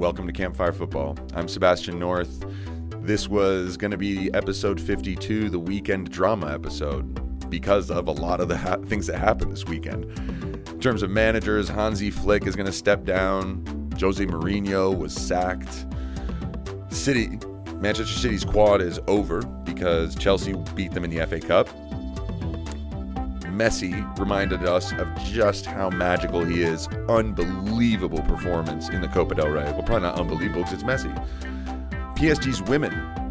Welcome to Campfire Football. I'm Sebastian North. This was going to be episode 52, the weekend drama episode, because of a lot of the ha- things that happened this weekend. In terms of managers, Hansi Flick is going to step down. Jose Mourinho was sacked. City, Manchester City's quad is over because Chelsea beat them in the FA Cup. Messi reminded us of just how magical he is. Unbelievable performance in the Copa del Rey. Well, probably not unbelievable because it's Messi. PSG's women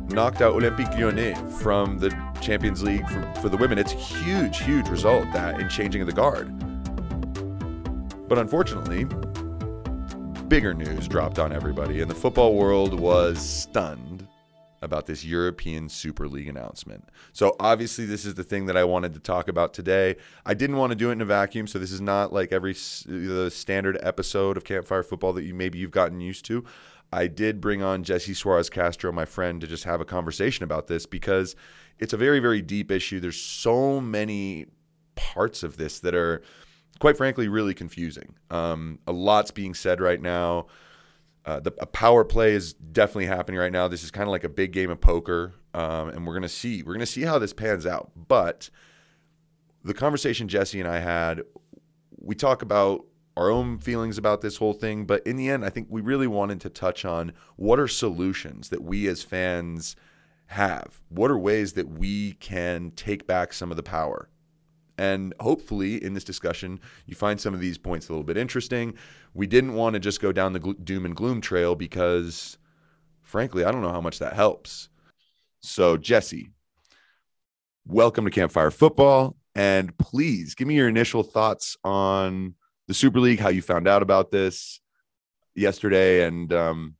knocked out Olympique Lyonnais from the Champions League for, for the women. It's a huge, huge result that in changing of the guard. But unfortunately, bigger news dropped on everybody, and the football world was stunned about this European Super League announcement. So obviously this is the thing that I wanted to talk about today. I didn't want to do it in a vacuum, so this is not like every the standard episode of Campfire Football that you maybe you've gotten used to. I did bring on Jesse Suarez Castro, my friend, to just have a conversation about this because it's a very very deep issue. There's so many parts of this that are quite frankly really confusing. Um, a lot's being said right now. Uh, the a power play is definitely happening right now. This is kind of like a big game of poker, um, and we're gonna see we're gonna see how this pans out. But the conversation Jesse and I had, we talk about our own feelings about this whole thing, but in the end, I think we really wanted to touch on what are solutions that we as fans have. What are ways that we can take back some of the power? And hopefully, in this discussion, you find some of these points a little bit interesting. We didn't want to just go down the doom and gloom trail because, frankly, I don't know how much that helps. So, Jesse, welcome to Campfire Football. And please give me your initial thoughts on the Super League, how you found out about this yesterday, and um,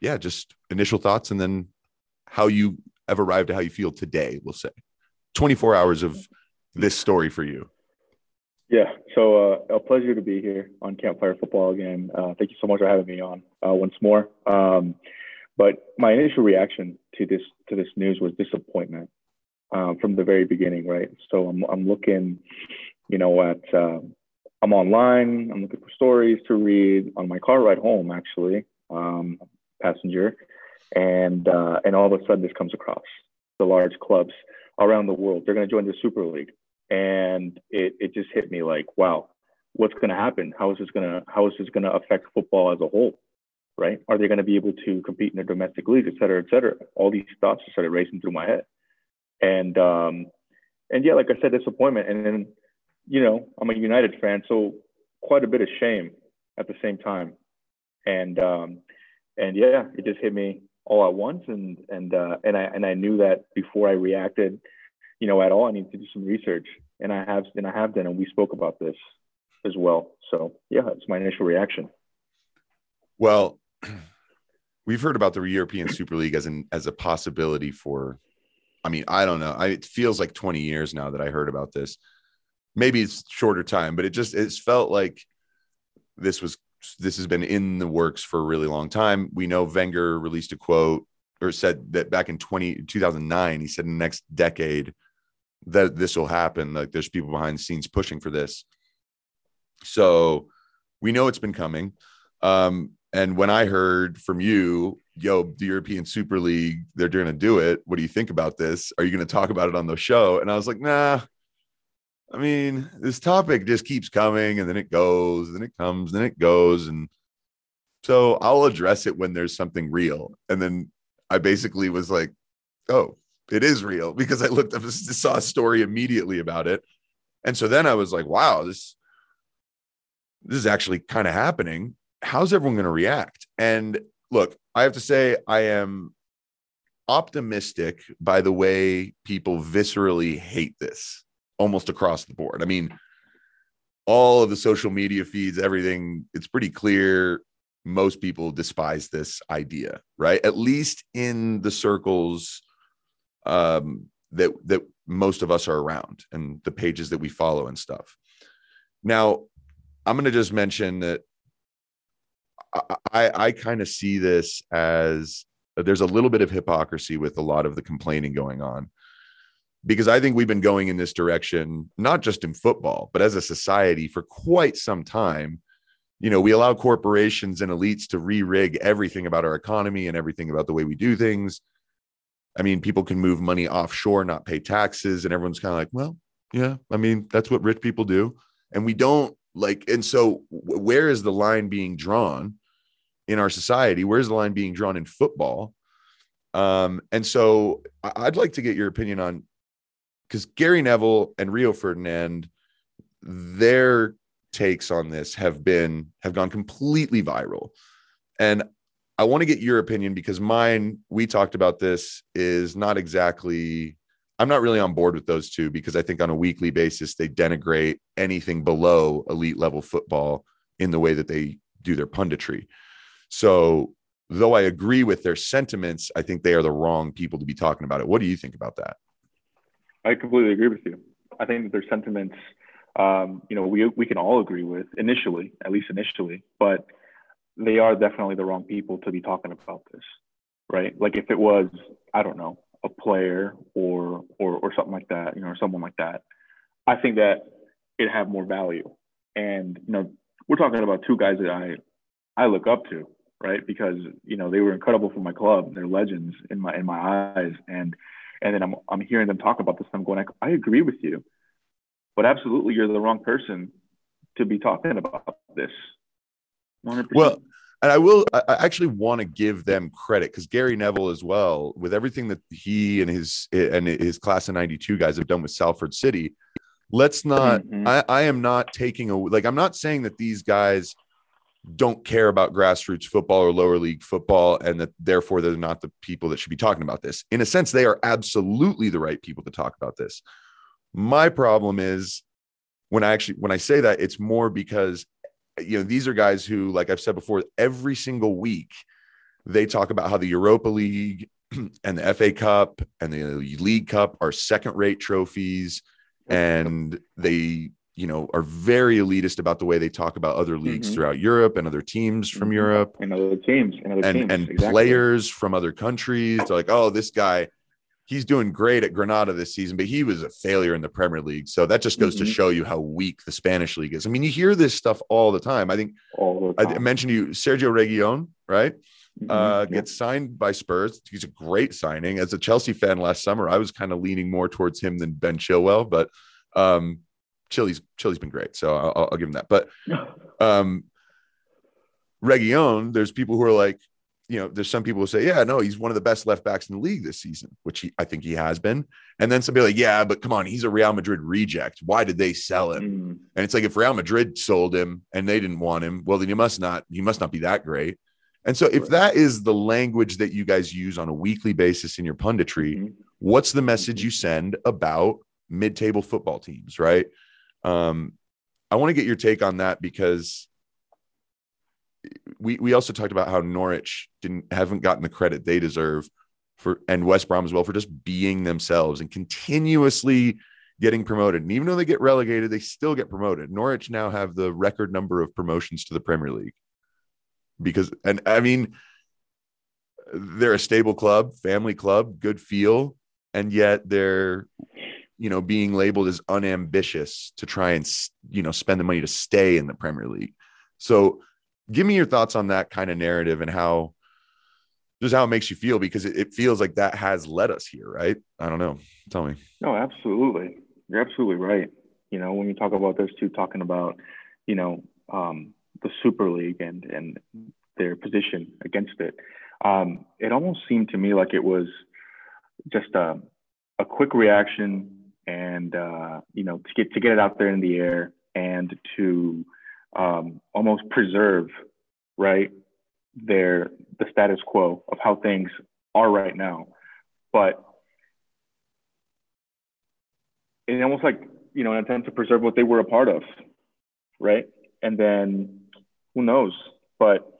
yeah, just initial thoughts, and then how you have arrived at how you feel today, we'll say. 24 hours of this story for you. Yeah, so uh, a pleasure to be here on Campfire Football again. Uh, thank you so much for having me on uh, once more. Um, but my initial reaction to this to this news was disappointment um, from the very beginning, right? So I'm I'm looking, you know, at um, I'm online. I'm looking for stories to read on my car ride home, actually, um, passenger, and uh, and all of a sudden this comes across the large clubs around the world. They're going to join the Super League and it, it just hit me like wow what's going to happen? How is this going to how is this going to affect football as a whole right? Are they going to be able to compete in the domestic league et cetera et cetera? All these thoughts started racing through my head. And um and yeah like i said disappointment. And then you know i'm a united fan so quite a bit of shame at the same time. And um and yeah it just hit me all at once. And and uh and i and i knew that before i reacted you know, at all, I need to do some research, and I have, and I have done, and we spoke about this as well. So yeah, that's my initial reaction. Well, we've heard about the European Super League as an as a possibility for. I mean, I don't know. I, it feels like 20 years now that I heard about this. Maybe it's shorter time, but it just it's felt like this was this has been in the works for a really long time. We know Wenger released a quote or said that back in 20, 2009, he said in the next decade that this will happen. Like there's people behind the scenes pushing for this. So we know it's been coming. Um, and when I heard from you, yo, the European Super League, they're going to do it. What do you think about this? Are you going to talk about it on the show? And I was like, nah. I mean, this topic just keeps coming and then it goes, and then it comes, and then it goes. And so I'll address it when there's something real. And then I basically was like, oh, it is real because I looked up, saw a story immediately about it. And so then I was like, wow, this, this is actually kind of happening. How's everyone going to react? And look, I have to say, I am optimistic by the way people viscerally hate this almost across the board. I mean, all of the social media feeds, everything, it's pretty clear most people despise this idea, right? At least in the circles um, that that most of us are around and the pages that we follow and stuff. Now, I'm going to just mention that I, I, I kind of see this as there's a little bit of hypocrisy with a lot of the complaining going on because I think we've been going in this direction, not just in football, but as a society for quite some time you know, we allow corporations and elites to re-rig everything about our economy and everything about the way we do things. I mean, people can move money offshore, not pay taxes, and everyone's kind of like, well, yeah, I mean, that's what rich people do. And we don't like, and so where is the line being drawn in our society? Where's the line being drawn in football? Um, and so I'd like to get your opinion on because Gary Neville and Rio Ferdinand, their takes on this have been have gone completely viral. And I want to get your opinion because mine, we talked about this, is not exactly I'm not really on board with those two because I think on a weekly basis they denigrate anything below elite level football in the way that they do their punditry. So, though I agree with their sentiments, I think they are the wrong people to be talking about it. What do you think about that? I completely agree with you. I think that their sentiments, um, you know, we we can all agree with initially, at least initially, but they are definitely the wrong people to be talking about this, right? Like if it was, I don't know, a player or or or something like that, you know, or someone like that, I think that it have more value. And you know, we're talking about two guys that I I look up to, right? Because you know they were incredible for my club. They're legends in my in my eyes, and and then I'm I'm hearing them talk about this. I'm going, I, I agree with you, but absolutely, you're the wrong person to be talking about this. 100%. Well, and I will I actually want to give them credit because Gary Neville as well, with everything that he and his and his class of 92 guys have done with Salford City. Let's not mm-hmm. I, I am not taking a like I'm not saying that these guys don't care about grassroots football or lower league football and that therefore they're not the people that should be talking about this. In a sense, they are absolutely the right people to talk about this. My problem is when I actually when I say that it's more because you know, these are guys who, like I've said before, every single week they talk about how the Europa League and the FA Cup and the League Cup are second rate trophies. And they, you know, are very elitist about the way they talk about other leagues mm-hmm. throughout Europe and other teams from mm-hmm. Europe and other teams and, other and, teams. and exactly. players from other countries. They're like, oh, this guy, he's doing great at Granada this season, but he was a failure in the Premier League. So that just goes mm-hmm. to show you how weak the Spanish league is. I mean, you hear this stuff all the time. I think time. I mentioned you Sergio Reguilon, right? Mm-hmm. Uh, yeah. gets signed by Spurs. He's a great signing. As a Chelsea fan last summer, I was kind of leaning more towards him than Ben Chilwell, but um, Chilly's Chilly's been great, so I'll, I'll give him that. But um, Reguilon, there's people who are like, you know, there's some people who say, yeah, no, he's one of the best left backs in the league this season, which he, I think he has been. And then somebody like, yeah, but come on, he's a Real Madrid reject. Why did they sell him? Mm. And it's like if Real Madrid sold him and they didn't want him, well, then you must not, he must not be that great. And so if that is the language that you guys use on a weekly basis in your punditry, mm-hmm. what's the message you send about mid-table football teams, right? Um, I want to get your take on that because we we also talked about how Norwich didn't haven't gotten the credit they deserve for and West Brom as well for just being themselves and continuously getting promoted. And even though they get relegated, they still get promoted. Norwich now have the record number of promotions to the Premier League. Because and I mean they're a stable club, family club, good feel, and yet they're you know being labeled as unambitious to try and you know spend the money to stay in the Premier League. So give me your thoughts on that kind of narrative and how just how it makes you feel because it, it, feels like that has led us here, right? I don't know. Tell me. No, absolutely. You're absolutely right. You know, when you talk about those two talking about, you know, um, the Super League and and their position against it, um, it almost seemed to me like it was just a, a quick reaction and uh, you know to get to get it out there in the air and to um, almost preserve, right, their the status quo of how things are right now. But it's almost like you know an attempt to preserve what they were a part of, right? And then who knows? But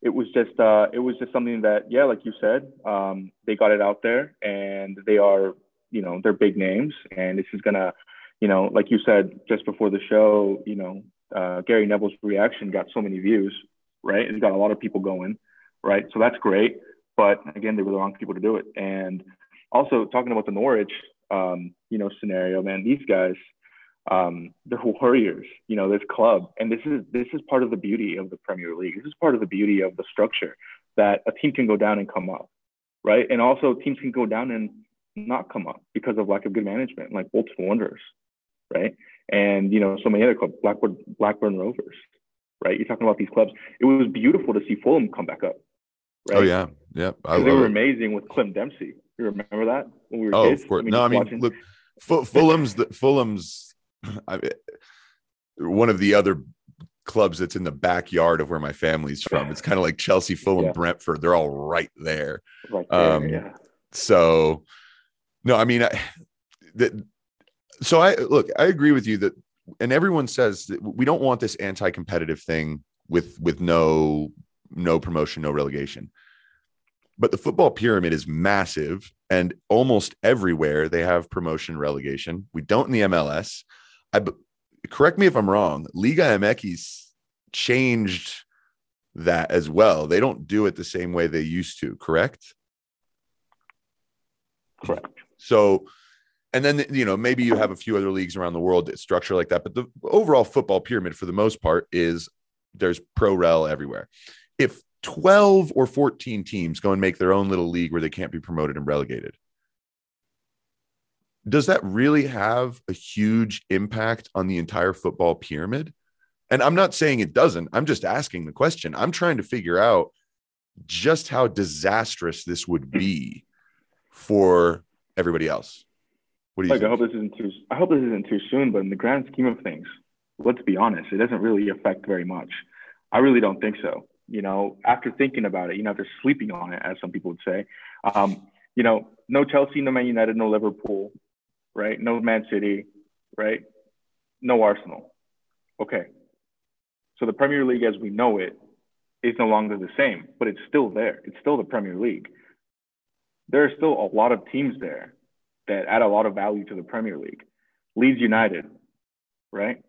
it was just uh, it was just something that yeah, like you said, um, they got it out there, and they are you know they're big names, and this is gonna you know like you said just before the show, you know uh, Gary Neville's reaction got so many views, right? It's got a lot of people going, right? So that's great. But again, they were the wrong people to do it. And also talking about the Norwich, um, you know, scenario, man, these guys, um, the Warriors, you know, this club. And this is this is part of the beauty of the Premier League. This is part of the beauty of the structure that a team can go down and come up, right? And also teams can go down and not come up because of lack of good management, like Bolton Wanderers, right? And you know, so many other clubs, Blackburn, Blackburn Rovers, right? You're talking about these clubs. It was beautiful to see Fulham come back up. Right? Oh yeah, yeah. they were it. amazing with Clint Dempsey. You remember that when we were oh, kids? of course. I mean, no, I mean, watching... look, Fulham's the Fulham's I mean, one of the other clubs that's in the backyard of where my family's from. It's kind of like Chelsea, Fulham, yeah. Brentford. They're all right there. Right there um, yeah. So, no, I mean, I, that. So I look. I agree with you that, and everyone says that we don't want this anti-competitive thing with with no no promotion, no relegation. But the football pyramid is massive, and almost everywhere they have promotion relegation. We don't in the MLS. I correct me if I'm wrong. Liga MX changed that as well. They don't do it the same way they used to. Correct. Correct. So, and then you know maybe you have a few other leagues around the world that structure like that, but the overall football pyramid for the most part is there's pro rel everywhere. If 12 or 14 teams go and make their own little league where they can't be promoted and relegated. Does that really have a huge impact on the entire football pyramid? And I'm not saying it doesn't. I'm just asking the question. I'm trying to figure out just how disastrous this would be for everybody else. What do you like, think? I hope this isn't too I hope this isn't too soon, but in the grand scheme of things, let's be honest, it doesn't really affect very much. I really don't think so you know, after thinking about it, you know, after sleeping on it, as some people would say, um, you know, no Chelsea, no Man United, no Liverpool, right? No Man City, right? No Arsenal. Okay. So the Premier League as we know it is no longer the same, but it's still there. It's still the Premier League. There are still a lot of teams there that add a lot of value to the Premier League. Leeds United, right?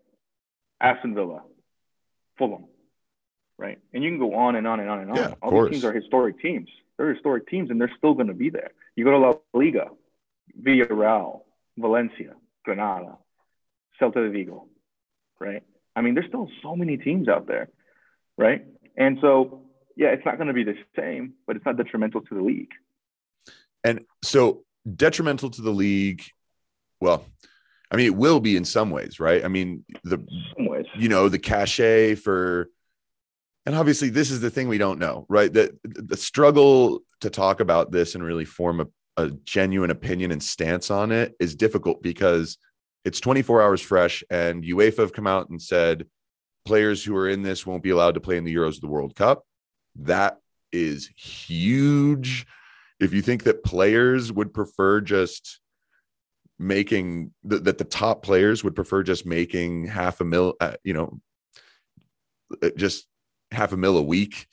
Aston Villa, Fulham, right? And you can go on and on and on and on. Yeah, All course. these teams are historic teams. They're historic teams, and they're still going to be there. You go to La Liga, Villarreal, Valencia, Granada, Celta de Vigo, right? I mean, there's still so many teams out there, right? And so, yeah, it's not going to be the same, but it's not detrimental to the league. And so, detrimental to the league, well, I mean, it will be in some ways, right? I mean, the you know the cachet for and obviously this is the thing we don't know right? That the struggle to talk about this and really form a, a genuine opinion and stance on it is difficult because it's 24 hours fresh and uefa have come out and said players who are in this won't be allowed to play in the euros of the world cup. That is huge if you think that players would prefer just making that the top players would prefer just making half a mil uh, you know uh, just half a mil a week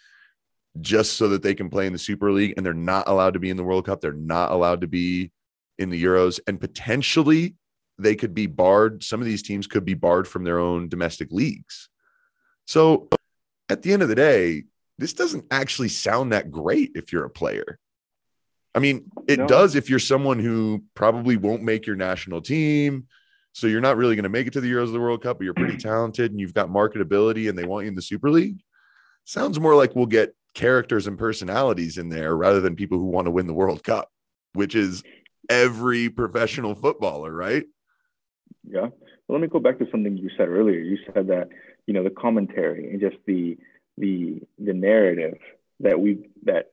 just so that they can play in the Super League and they're not allowed to be in the World Cup. They're not allowed to be in the Euros and potentially they could be barred. Some of these teams could be barred from their own domestic leagues. So at the end of the day, this doesn't actually sound that great if you're a player. I mean, it no. does if you're someone who probably won't make your national team. So you're not really going to make it to the Euros of the World Cup, but you're pretty talented and you've got marketability and they want you in the Super League sounds more like we'll get characters and personalities in there rather than people who want to win the World Cup, which is every professional footballer, right? Yeah. Well, let me go back to something you said earlier. You said that you know the commentary and just the the the narrative that we that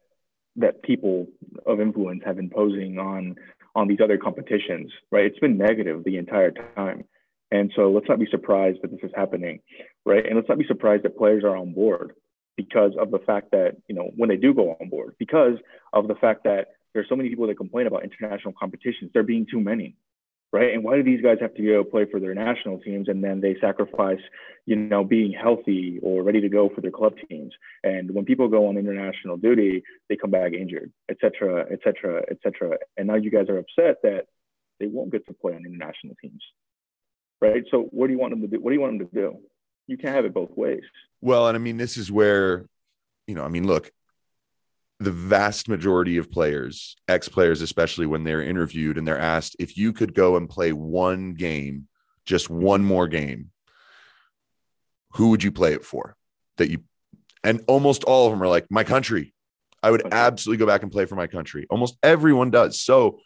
that people of influence have imposing on on these other competitions, right? It's been negative the entire time. And so let's not be surprised that this is happening, right? And let's not be surprised that players are on board because of the fact that, you know, when they do go on board, because of the fact that there's so many people that complain about international competitions, there being too many, right? And why do these guys have to go play for their national teams and then they sacrifice, you know, being healthy or ready to go for their club teams? And when people go on international duty, they come back injured, et cetera, et cetera, et cetera. And now you guys are upset that they won't get to play on international teams, right? So what do you want them to do? What do you want them to do? you can't have it both ways. Well, and I mean, this is where, you know, I mean, look, the vast majority of players, ex players, especially when they're interviewed and they're asked if you could go and play one game just one more game, who would you play it for? That you, and almost all of them are like, my country. I would absolutely go back and play for my country. Almost everyone does. So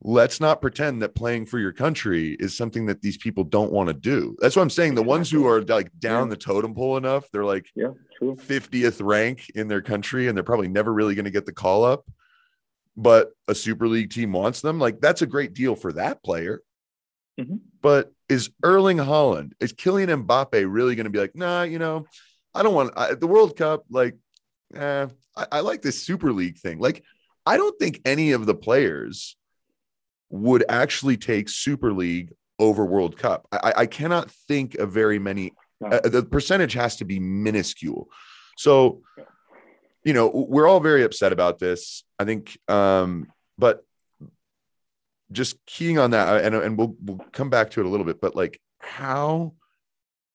let's not pretend that playing for your country is something that these people don't want to do. That's what I'm saying. The ones who are like down Yeah. the totem pole enough, they're like Yeah, true. 50th rank in their country and they're probably never really going to get the call up. But a Super League team wants them. Like that's a great deal for that player. Mhm. But is Erling Haaland, is Kylian Mbappe really going to be like, nah, you know, I don't want I, the World Cup. Like, eh, I, I like this Super League thing. Like, I don't think any of the players would actually take Super League over World Cup. I, I- cannot think of very many. No. Uh, the percentage has to be minuscule. So, you know, we're all very upset about this. I think, um, but just keying on that, and and we'll we'll come back to it a little bit. But like, how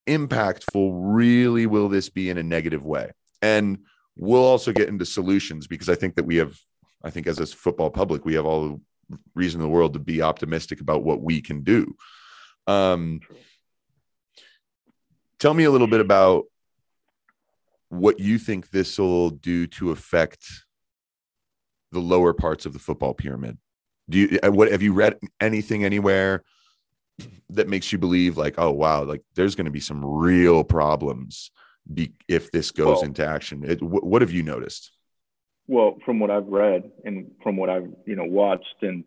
impactful really will this be in a negative way? And we'll also get into solutions because I think that we have, I think as a football public, we have all reason in the world to be optimistic about what we can do. Um, tell me a little bit about what you think this will do to affect the lower parts of the football pyramid. Do you uh, what have you read anything anywhere that makes you believe like oh wow like there's going to be some real problems be, if this goes Well- into action? It, wh- what have you noticed? Well, from what I've read and from what I've you know watched and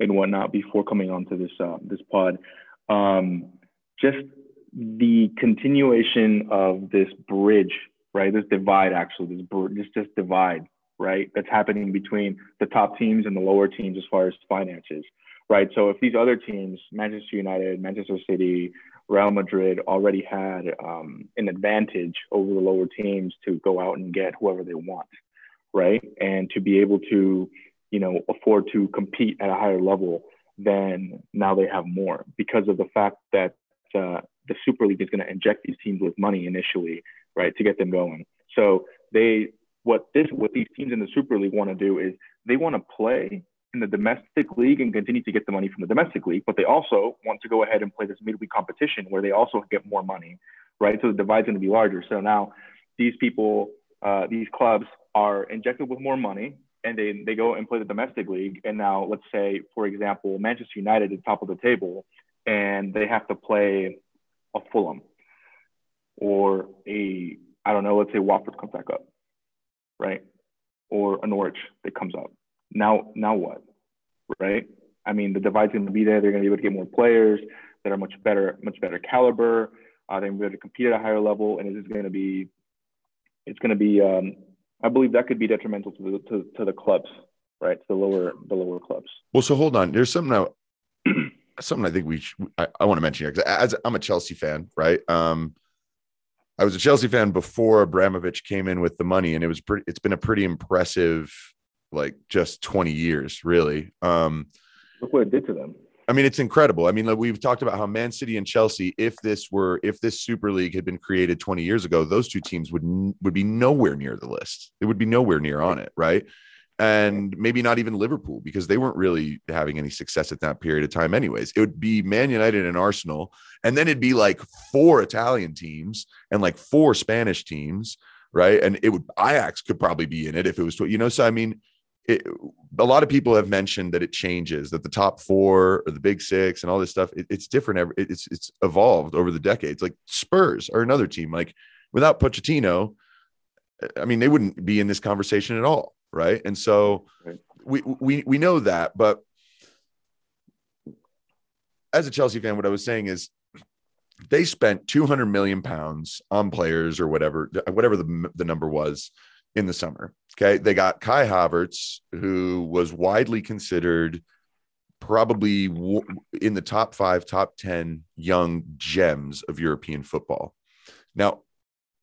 and whatnot before coming onto this uh, this pod, um, just the continuation of this bridge, right? This divide, actually, this br- this this divide, right? That's happening between the top teams and the lower teams as far as finances, right? So if these other teams, Manchester United, Manchester City, Real Madrid, already had um, an advantage over the lower teams to go out and get whoever they want right? And to be able to, you know, afford to compete at a higher level, then now they have more because of the fact that uh, the Super League is going to inject these teams with money initially, right, to get them going. So they, what this, what these teams in the Super League want to do is they want to play in the domestic league and continue to get the money from the domestic league, but they also want to go ahead and play this midweek competition where they also get more money, right? So the divide's going to be larger. So now these people, uh, these clubs are injected with more money and they, they go and play the domestic league. And now let's say, for example, Manchester United is top of the table and they have to play a Fulham or a, I don't know, let's say Watford comes back up, right? Or a Norwich that comes up. Now, now what, right? I mean, the divide's going to be there. They're going to be able to get more players that are much better, much better caliber. Uh, they're going to be able to compete at a higher level, and it is going to be, it's going to be. Um, I believe that could be detrimental to the to, to the clubs, right? To the lower the lower clubs. Well, so hold on. There's something I, something I think we sh- I, I want to mention here because as I'm a Chelsea fan, right? Um, I was a Chelsea fan before Abramovich came in with the money, and it was pretty. It's been a pretty impressive, like just 20 years, really. Um, Look what it did to them. I mean, it's incredible. I mean, like we've talked about how Man City and Chelsea, if this were, if this Super League had been created 20 years ago, those two teams would would be nowhere near the list. It would be nowhere near on it, right? And maybe not even Liverpool because they weren't really having any success at that period of time, anyways. It would be Man United and Arsenal, and then it'd be like four Italian teams and like four Spanish teams, right? And it would Ajax could probably be in it if it was, you know. So I mean, it, a lot of people have mentioned that it changes that the top four or the big six and all this stuff it, it's different every, it's it's evolved over the decades like spurs are another team like without pochettino i mean they wouldn't be in this conversation at all right and so Right. we we we know that but as a chelsea fan what i was saying is they spent 200 million pounds on players or whatever whatever the, the number was in the summer. Okay. They got Kai Havertz, who was widely considered probably in the top five, top 10 young gems of European football. Now,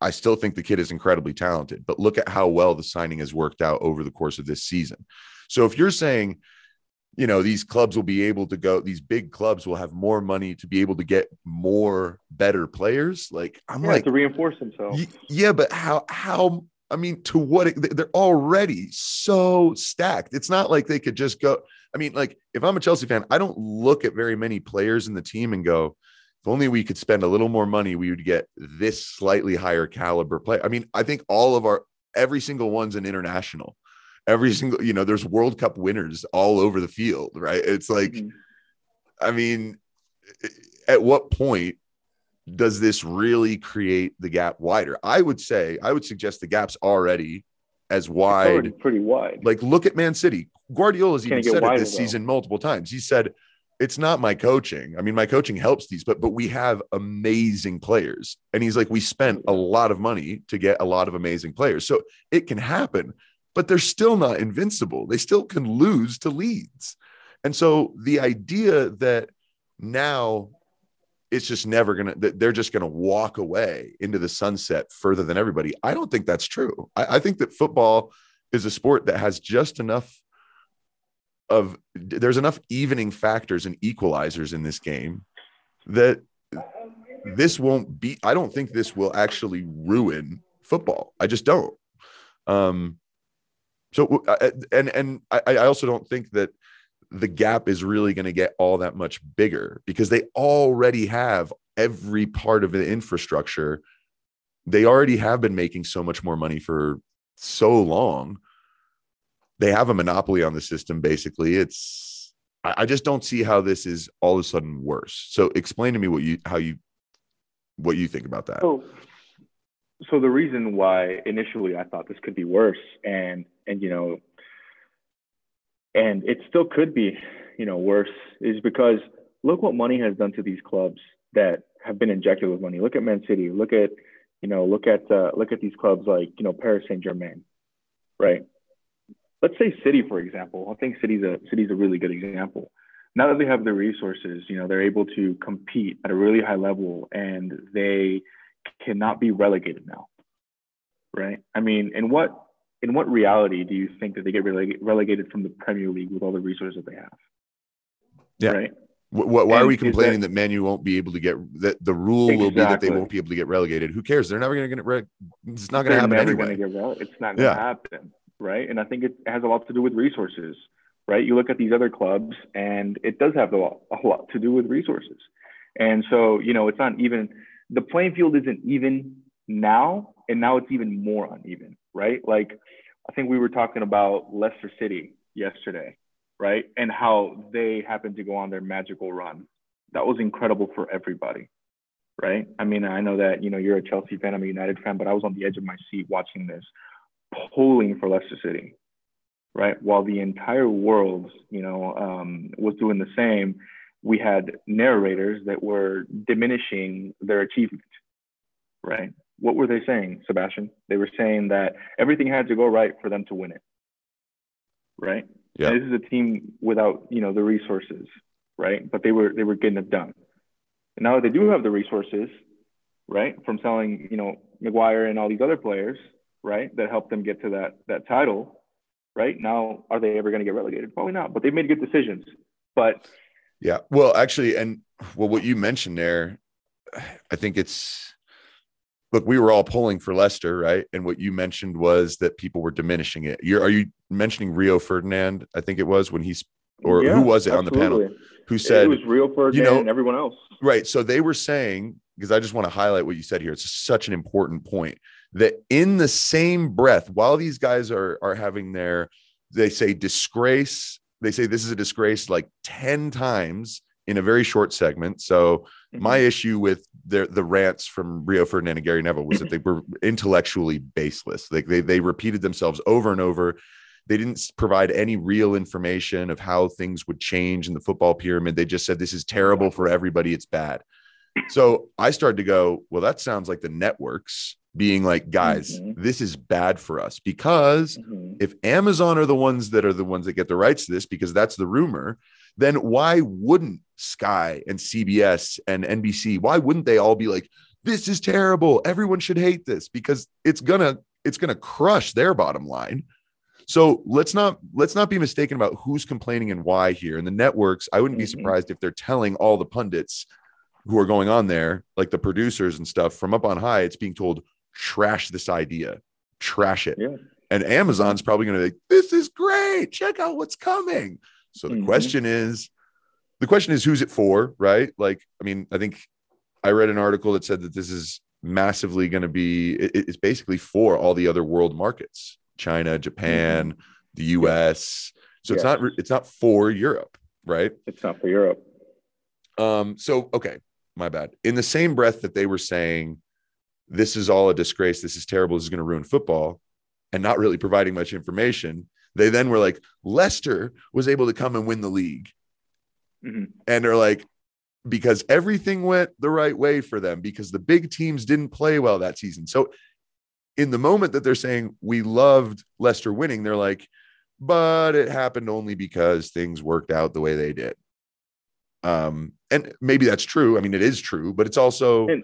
I still think the kid is incredibly talented, but look at how well the signing has worked out over the course of this season. So if you're saying, you know, these clubs will be able to go, these big clubs will have more money to be able to get more better players. Like, I'm Yeah, like, to reinforce themselves. Yeah, but how how I mean, to what they're already so stacked. It's not like they could just go. I mean, like if I'm a Chelsea fan, I don't look at very many players in the team and go, if only we could spend a little more money, we would get this slightly higher caliber play. I mean, I think all of our every single one's an international. Every single, you know, there's World Cup winners all over the field, right? It's like, mm-hmm. I mean, at what point does this really create the gap wider? I would say, I would suggest the gap's already as wide, already pretty wide. Like, look at Man City. Guardiola's even said it this though. season multiple times. He said, "It's not my coaching. I mean, my coaching helps these, but but we have amazing players." And he's like, "We spent a lot of money to get a lot of amazing players, so it can happen." But they're still not invincible. They still can lose to Leeds. And so the idea that now it's just never gonna they're just gonna walk away into the sunset further than everybody. I don't think that's true. I, I, think that football is a sport that has just enough of there's enough evening factors and equalizers in this game that this won't be i don't think this will actually ruin football. I just don't. Um so uh, and and i i also don't think that the gap is really going to get all that much bigger because they already have every part of the infrastructure. They already have been making so much more money for so long. They have a monopoly on the system, basically. It's, I just don't see how this is all of a sudden worse. So explain to me what you, how you, what you think about that. So, so the reason why initially I thought this could be worse and, and, you know, and it still could be, you know, worse is because look what money has done to these clubs that have been injected with money. Look at Man City. Look at, you know, look at uh, look at these clubs like you know Paris Saint Germain, right? Let's say City, for example. I think City's a City's a really good example. Now that they have the resources, you know, they're able to compete at a really high level, and they cannot be relegated now, right? I mean, in what in what reality do you think that they get releg- relegated from the Premier League with all the resources that they have? Yeah. Right. Why, why are we complaining that, that Manu won't be able to get that the rule exactly. will be that they won't be able to get relegated? Who cares? They're never going to get it. it's not going to happen anyway. Get rele- it's not going to yeah. happen, right? And I think it has a lot to do with resources, right? You look at these other clubs, and it does have a lot, a lot to do with resources. And so, you know, it's not even the playing field isn't even now, and now it's even more uneven, right? Like I think we were talking about Leicester City yesterday, right? And how they happened to go on their magical run. That was incredible for everybody, right? I mean, I know that, you know, you're a Chelsea fan, I'm a United fan, but I was on the edge of my seat watching this, pulling for Leicester City, right? While the entire world, you know, um, was doing the same, we had narrators that were diminishing their achievement, right? What were they saying, Sebastian? They were saying that everything had to go right for them to win it. Right? Yeah. This is a team without, you know, the resources, right? But they were they were getting it done. And now that they do have the resources, right, from selling, you know, Maguire and all these other players, right, that helped them get to that that title, right? Now, are they ever going to get relegated? Probably not. But they've made good decisions. But yeah, well, actually, and well, what you mentioned there, I think it's look, we were all pulling for Leicester, right? And what you mentioned was that people were diminishing it. You're, are you mentioning Rio Ferdinand? I think it was when he's, or yeah, who was it absolutely. on the panel who said it was Rio Ferdinand you know, and everyone else. Right. So they were saying, because I just want to highlight what you said here. It's such an important point that in the same breath, while these guys are are having their, they say disgrace, they say this is a disgrace like 10 times in a very short segment. So mm-hmm. my issue with the the rants from Rio Ferdinand and Gary Neville was that they were intellectually baseless. Like they they repeated themselves over and over. They didn't provide any real information of how things would change in the football pyramid. They just said this is terrible for everybody. It's bad. So I started to go, well, that sounds like the networks being like, guys, mm-hmm. this is bad for us because mm-hmm. if Amazon are the ones that are the ones that get the rights to this, because that's the rumor, then why wouldn't Sky and CBS and NBC, why wouldn't they all be like, this is terrible. Everyone should hate this because it's gonna it's gonna crush their bottom line. So let's not let's not be mistaken about who's complaining and why here. And the networks, I wouldn't be mm-hmm. surprised if they're telling all the pundits who are going on there, like the producers and stuff from up on high, it's being told, trash this idea, trash it. Yeah. And Amazon's probably going to be like, this is great. Check out what's coming. So the mm-hmm. question is, the question is who's it for, right? Like, I mean, I think I read an article that said that this is massively going to be it- it's basically for all the other world markets china japan the us so it's not it's not for europe right It's not for Europe. um so okay my bad in the same breath that they were saying this is all a disgrace this is terrible this is going to ruin football and not really providing much information they then were like leicester was able to come and win the league Mhm. and they're like because everything went the right way for them because the big teams didn't play well that season. So in the moment that they're saying we loved Leicester winning, they're like, but it happened only because things worked out the way they did. Um, and maybe that's true. I mean, it is true, but it's also And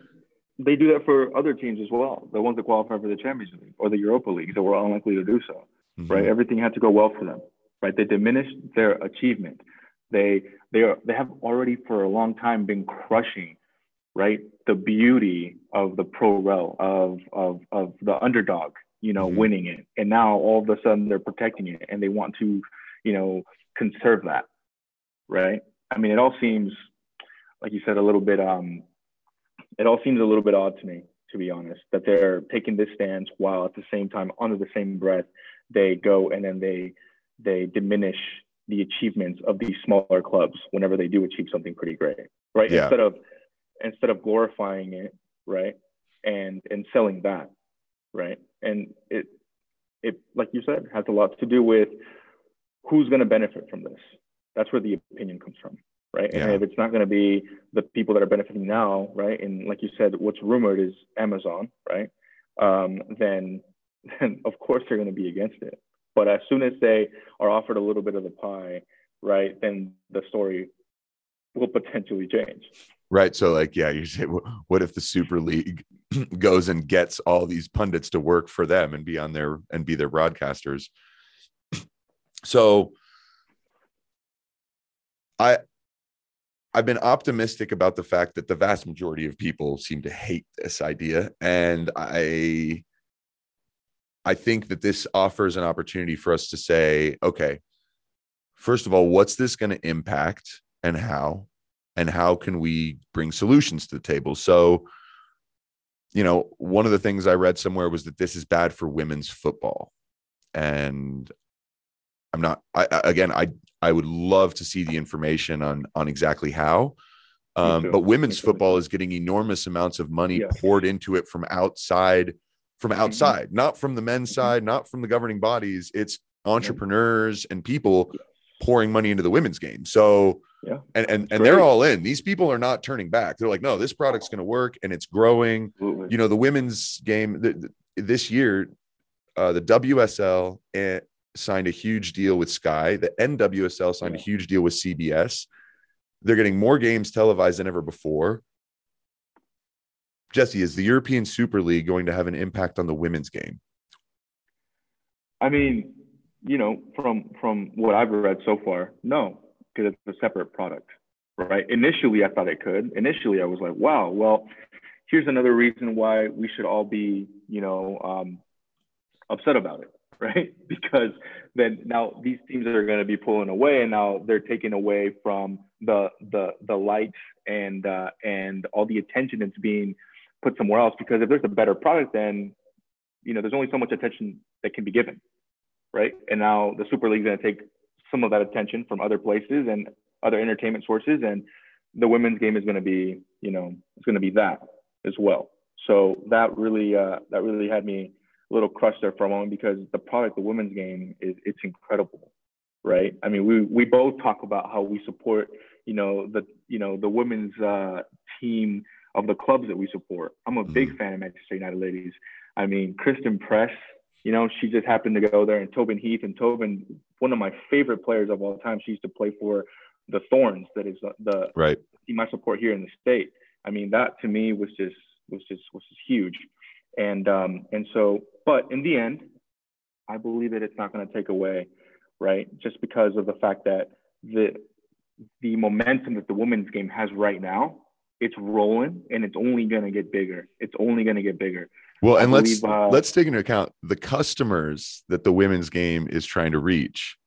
they do that for other teams as well. The ones that qualify for the Champions League or the Europa League that were unlikely to do so. Right? Everything had to go well for them, right? They diminished their achievement. They they are they have already for a long time been crushing, right? The beauty of the pro rel of of of the underdog, you know, Mhm. winning it, and now all of a sudden they're protecting it, and they want to, you know, conserve that, right? I mean, it all seems, like you said, a little bit um, it all seems a little bit odd to me, to be honest, that they're taking this stance while at the same time, under the same breath, they go and then they they diminish the achievements of these smaller clubs whenever they do achieve something pretty great, right? Yeah. Instead of instead of glorifying it, right, and and selling that, right, and it it like you said has a lot to do with who's going to benefit from this. That's where the opinion comes from, right? Yeah. And if it's not going to be the people that are benefiting now, right, and like you said, what's rumored is Amazon, right? Um, then then of course they're going to be against it. But as soon as they are offered a little bit of the pie, right, then the story will potentially change. right. So, like, yeah, you say, wh- what if the Super League goes and gets all these pundits to work for them and be on their and be their broadcasters? So, I I've been optimistic about the fact that the vast majority of people seem to hate this idea and I I think that this offers an opportunity for us to say okay first of all what's this going to impact and how? And how can we bring solutions to the table? So you know one of the things I read somewhere was that this is bad for women's football. And I'm not I again I I would love to see the information on on exactly how. Um, but women's football is getting enormous amounts of money Yeah. poured into it from outside, from outside, not from the men's Mhm. side, not from the governing bodies. It's entrepreneurs and people pouring money into the women's game. So Yeah. and and, and they're all in. These people are not turning back. They're like, no, this product's going to work and it's growing Absolutely. you know the women's game th- th- this year uh, the WSL eh, signed a huge deal with Sky. The NWSL signed a huge deal with CBS. They're getting more games televised than ever before. Jesse, is the European Super League going to have an impact on the women's game? I mean, you know, from from what I've read so far, no, because it's a separate product, right? Initially, I thought it could. Initially, I was like, wow, well, here's another reason why we should all be, you know, um, upset about it, right? Because then now these teams are going to be pulling away, and now they're taking away from the the the lights and uh, and all the attention that's being put somewhere else. Because if there's a better product, then you know, there's only so much attention that can be given, right? And now the Super League's going to take some of that attention from other places and other entertainment sources, and the women's game is going to be, you know, it's going to be that as well. So that really, uh, that really had me a little crushed there for a moment because the product, the women's game, is it's incredible, right? I mean, we we both talk about how we support, you know, the you know the women's uh, team of the clubs that we support. I'm a big fan of Manchester United ladies. I mean, Christen Press, you know, she just happened to go there, and Tobin Heath, and Tobin, one of my favorite players of all time. She used to play for the Thorns, that is the, the Right. team I support here in the state. I mean, that to me was just was just was just huge, and um, and so, but in the end, I believe that it's not going to take away, right? Just because of the fact that the the momentum that the women's game has right now, it's rolling, and it's only going to get bigger. It's only going to get bigger. Well, and let's uh, let's take into account the customers that the women's game is trying to reach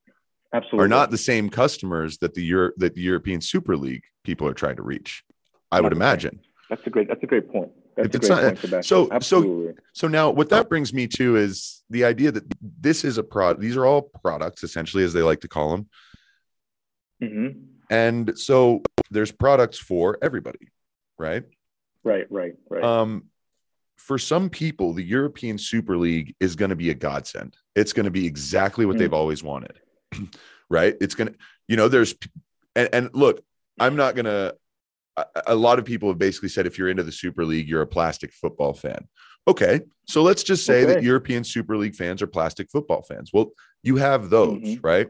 Absolutely. are not the same customers that the Euro- that the European Super League people are trying to reach. I would imagine. That's a great. That's a great point. That's a great not- point, Sebastian. so- so- Absolutely. So now what that brings me to is the idea that this is a product. These are all products, essentially, as they like to call them. hmm And so there's products for everybody, right? Right. Right. Right. Um, for some people, the European Super League is going to be a godsend. It's going to be exactly what Mm. they've always wanted, right? It's going to, you know, there's, and, and look, I'm not going to, a lot of people have basically said if you're into the Super League, you're a plastic football fan. Okay. So let's just say that European Super League fans are plastic football fans. Well, you have those, Mhm. right?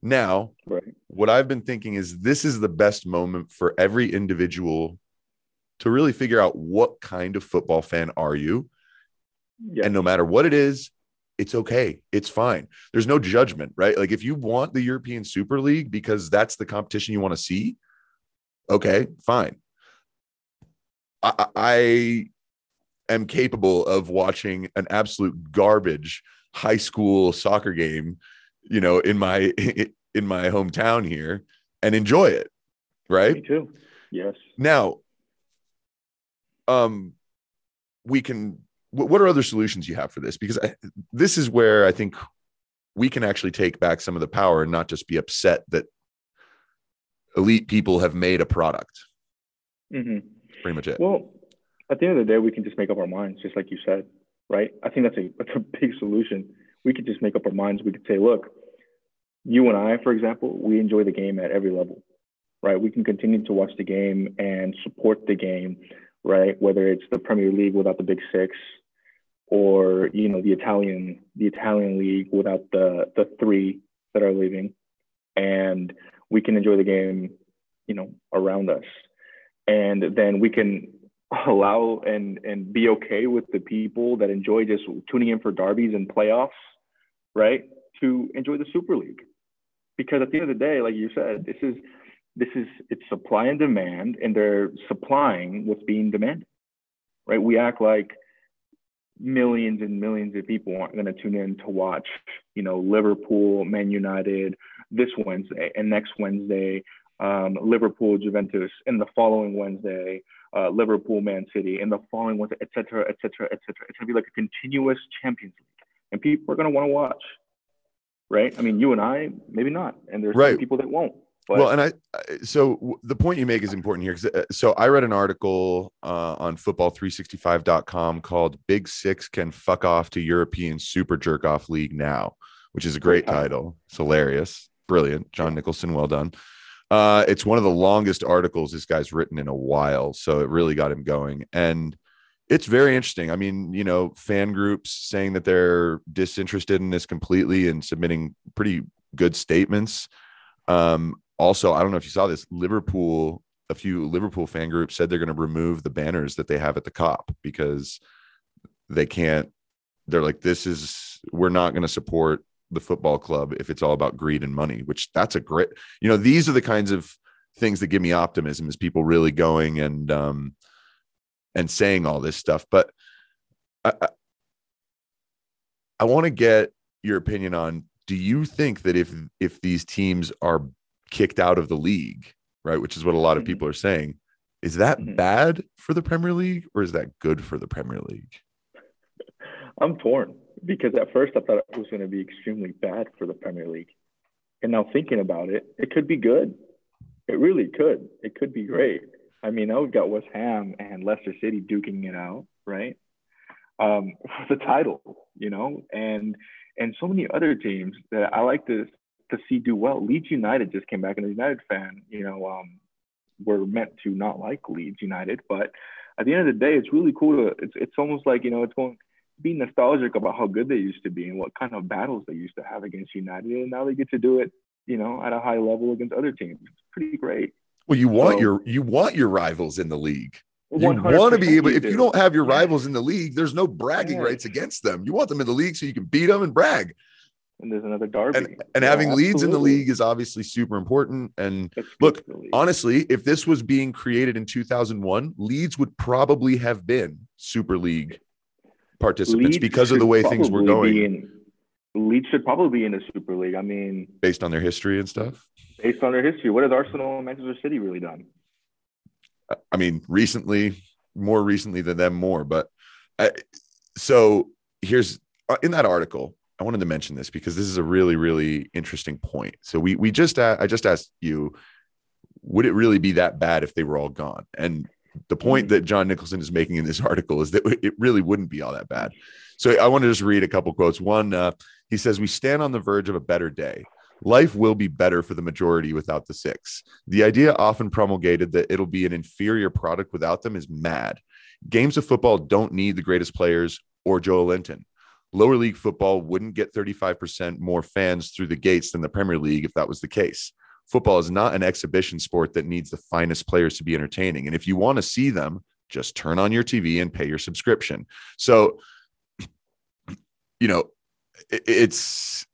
Now, right. what I've been thinking is this is the best moment for every individual to really figure out what kind of football fan are you Yeah. and no matter what it is it's okay it's fine there's no judgment right like if you want the European Super League because that's the competition you want to see okay fine I, I I am capable of watching an absolute garbage high school soccer game you know in my in my hometown here and enjoy it right Me too. Yes. now um we can wh- what are other solutions you have for this because I, this is where i think we can actually take back some of the power and not just be upset that elite people have made a product mm-hmm. pretty much it Well, at the end of the day, we can just make up our minds, just like you said, right? I think that's a that's a big solution. We could just make up our minds. We could say, look, you and I, for example, we enjoy the game at every level, right? We can continue to watch the game and support the game, right? Whether it's the Premier League without the Big Six, or you know the Italian the Italian league without the the three that are leaving, and we can enjoy the game, you know, around us and then we can allow and and be okay with the people that enjoy just tuning in for derbies and playoffs, right? To enjoy the Super League, because at the end of the day, like you said, this is this is it's supply and demand, and they're supplying what's being demanded, right? We act like millions and millions of people aren't going to tune in to watch, you know, Liverpool, Man United this Wednesday and next Wednesday, um, Liverpool, Juventus, and the following Wednesday, uh, Liverpool, Man City, and the following Wednesday, et cetera, et cetera, et cetera. It's going to be like a continuous Champions League, and people are going to want to watch, right? I mean, you and I, maybe not, and there's some Right. people that won't. But well and i so the point you make is important here 'cause, uh, so i read an article uh, on football365.com called big six can fuck off to european super jerk off league now which is a great title. It's hilarious. Brilliant. John nicholson well done. Uh, it's one of the longest articles this guy's written in a while so it really got him going. And it's very interesting. I mean you know fan groups saying that they're disinterested in this completely and submitting pretty good statements. Um, also, I don't know if you saw this. Liverpool, a few Liverpool fan groups said they're going to remove the banners that they have at the Kop because they can't. They're like, this is we're not going to support the football club if it's all about greed and money. Which that's a great. You know, these are the kinds of things that give me optimism. Is people really going and um and saying all this stuff, but I, I, I want to get your opinion on do you think that if if these teams are kicked out of the league right which is what a lot of Mhm. people are saying is that Mhm. bad for the premier league or is that good for the premier league I'm torn because at first I thought it was going to be extremely bad for the Premier League. And now thinking about it, it could be good. It really could. It could be great. I mean, now we've got West Ham and Leicester City duking it out, right? Um, for the title, you know, and and so many other teams that I like to to see do well. Leeds United just came back, and a United fan, you know, um, we're meant to not like Leeds United, but at the end of the day, it's really cool to. It's it's almost like you know, it's going be nostalgic about how good they used to be and what kind of battles they used to have against United, and now they get to do it, you know, at a high level against other teams. It's pretty great. well you want So- your you want your rivals in the league you want to be able if you don't have your rivals in the league there's no bragging Yeah. rights against them you want them in the league so you can beat them and brag and there's another derby. and and Yeah, having Leeds in the league is obviously super important and That's look, for the league. honestly, if this was being created in 2001, Leeds would probably have been Super League participants Leeds because of the way things were going In, Leeds should probably be in the Super League. I mean, based on their history and stuff. based on their history, what has Arsenal and Manchester City really done? I mean, recently, more recently than them more, but I, so here's uh, in that article. I wanted to mention this because this is a really, really interesting point. So we we just I just asked you, would it really be that bad if they were all gone? And the point mm-hmm. that John Nicholson is making in this article is that it really wouldn't be all that bad. So I want to just read a couple quotes. One, uh, he says, "We stand on the verge of a better day." Life will be better for the majority without the six. The idea often promulgated that it'll be an inferior product without them is mad. Games of football don't need the greatest players or Joelinton. Lower league football wouldn't get 35% more fans through the gates than the Premier League if that was the case. Football is not an exhibition sport that needs the finest players to be entertaining. And if you want to see them, just turn on your TV and pay your subscription. So, you know, it's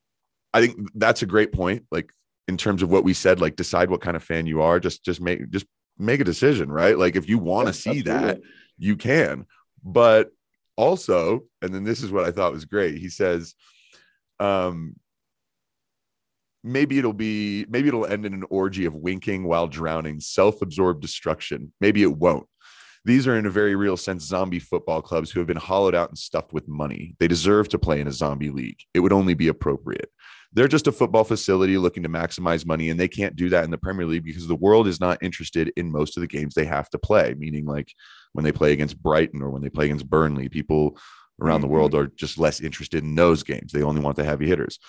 I think that's a great point. Like in terms of what we said, like decide what kind of fan you are. Just just make just make a decision, right? Like if you want to see that, you can. But also, and then this is what I thought was great. He says, um, maybe it'll be maybe it'll end in an orgy of winking while drowning, self-absorbed destruction. Maybe it won't. These are, in a very real sense, zombie football clubs who have been hollowed out and stuffed with money. They deserve to play in a zombie league. It would only be appropriate they're just a football facility looking to maximize money and they can't do that in the premier league because the world is not interested in most of the games they have to play meaning like when they play against brighton or when they play against burnley people around the world mm-hmm. are just less interested in those games. They only want the heavy hitters.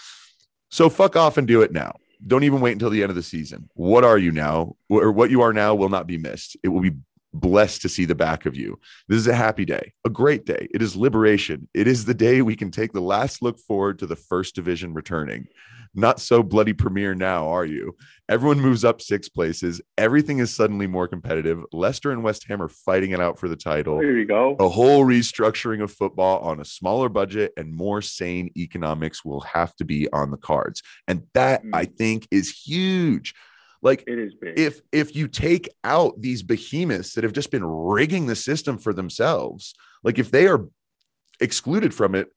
So fuck off and do it now. Don't even wait until the end of the season. What are you now? Or what you are now will not be missed. It will be blessed to see the back of you. This is a happy day, a great day. It is liberation. It is the day we can take the last look forward to the first division returning. Not so bloody premier now, are you? Everyone moves up six places. Everything is suddenly more competitive. Leicester and West Ham are fighting it out for the title. There you go. A whole restructuring of football on a smaller budget and more sane economics will have to be on the cards. And that, mm. I think, is huge like it is big. If if you take out these behemoths that have just been rigging the system for themselves, like if they are excluded from it,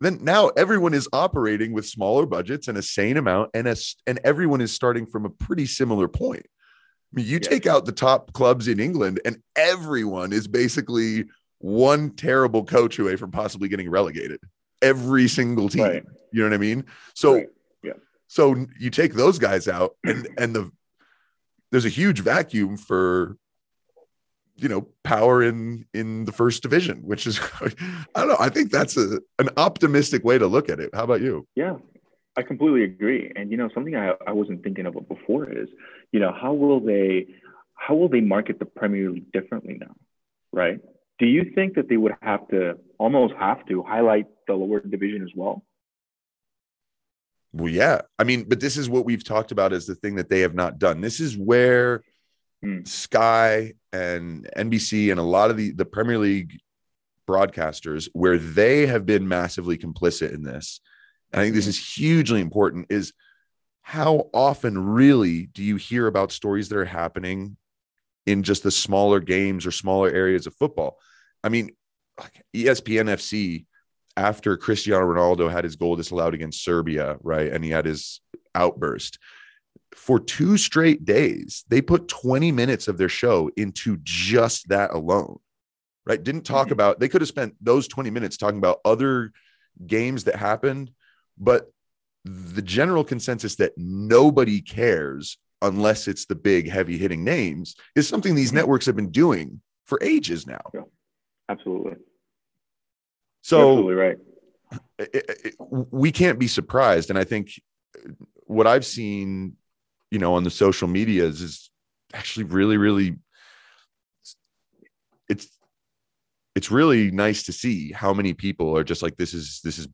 then now everyone is operating with smaller budgets and a sane amount, and a, and everyone is starting from a pretty similar point. I mean, you yes. take out the top clubs in England, and everyone is basically one terrible coach away from possibly getting relegated. Every single team. Right. You know what I mean? So, right. So you take those guys out, and and the there's a huge vacuum for you know power in in the first division which is i don't know i think that's a an optimistic way to look at it. How about you? Yeah i completely agree. And you know something i, I wasn't thinking of before is you know how will they how will they market the premier league differently now right? Do you think that they would have to almost have to highlight the lower division as well well, yeah. I mean, but this is what we've talked about as the thing that they have not done. This is where mm. Sky and NBC and a lot of the, the Premier League broadcasters, where they have been massively complicit in this. I think this hmm. is hugely important is how often really do you hear about stories that are happening in just the smaller games or smaller areas of football? I mean, like ESPN FC after Cristiano Ronaldo had his goal disallowed against Serbia, right? And he had his outburst. For two straight days, they put 20 minutes of their show into just that alone, right? Didn't talk mm-hmm. about, they could have spent those 20 minutes talking about other games that happened, but the general consensus that nobody cares unless it's the big heavy hitting names is something these mm-hmm. networks have been doing for ages now. Yeah, absolutely. So absolutely right. It, it, we can't be surprised, and I think what I've seen, you know, on the social medias is actually really, really. It's it's really nice to see how many people are just like this is this is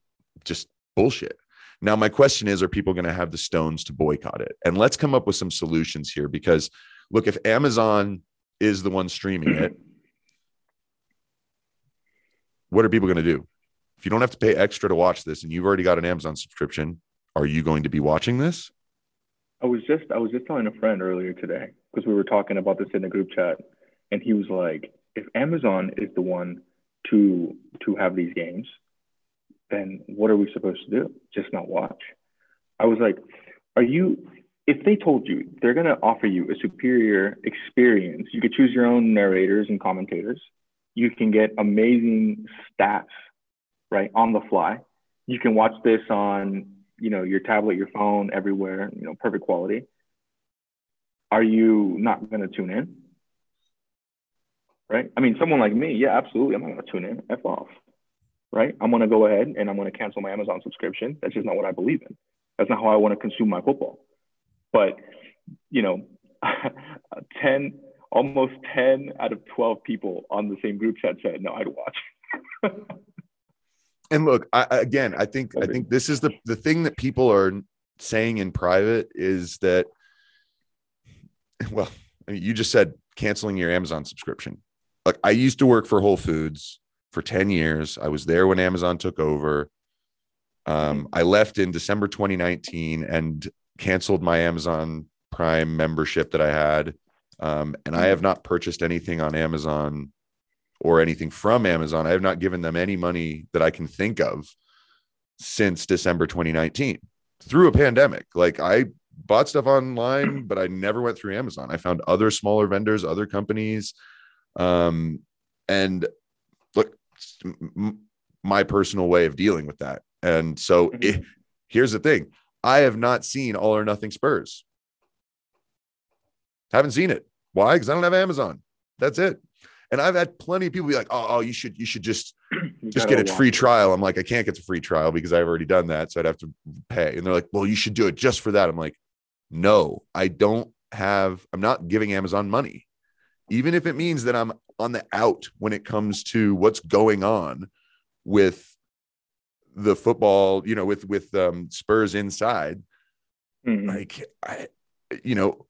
just bullshit. Now, my question is, are people going to have the stones to boycott it? And let's come up with some solutions here because look, if Amazon is the one streaming it, what are people going to do? If you don't have to pay extra to watch this and you've already got an Amazon subscription, are you going to be watching this? I was just I was just telling a friend earlier today because we were talking about this in the group chat, and he was like, "If Amazon is the one to to have these games, then what are we supposed to do? Just not watch?" I was like, "Are you? If they told you they're going to offer you a superior experience, you could choose your own narrators and commentators, You can get amazing stats, right, on the fly. You can watch this on, you know, your tablet, your phone, everywhere, you know, perfect quality. Are you not going to tune in? Right? I mean, someone like me, yeah, absolutely. I'm not going to tune in. F off. Right? I'm going to go ahead and I'm going to cancel my Amazon subscription. That's just not what I believe in. That's not how I want to consume my football. But, you know, 10, almost 10 out of 12 people on the same group chat said, no, I'd watch. and look, I, again, I think, I think this is the, the thing that people are saying in private is that, well, I mean, you just said canceling your Amazon subscription. Like I used to work for Whole Foods for 10 years. I was there when Amazon took over. Um, I left in December 2019 and canceled my Amazon Prime membership that I had. Um, and I have not purchased anything on Amazon or anything from Amazon. I have not given them any money that I can think of since December 2019 through a pandemic. Like I bought stuff online, but I never went through Amazon. I found other smaller vendors, other companies. Um, and look, my personal way of dealing with that. And so mm-hmm. it, here's the thing I have not seen All or Nothing Spurs. Haven't seen it. Why? Because I don't have Amazon. That's it. And I've had plenty of people be like, "Oh, oh you should, you should just, you just get a free trial." I'm like, I can't get the free trial because I've already done that, so I'd have to pay. And they're like, "Well, you should do it just for that." I'm like, "No, I don't have. I'm not giving Amazon money, even if it means that I'm on the out when it comes to what's going on with the football. You know, with with um, Spurs inside. Mm-hmm. Like, I, you know,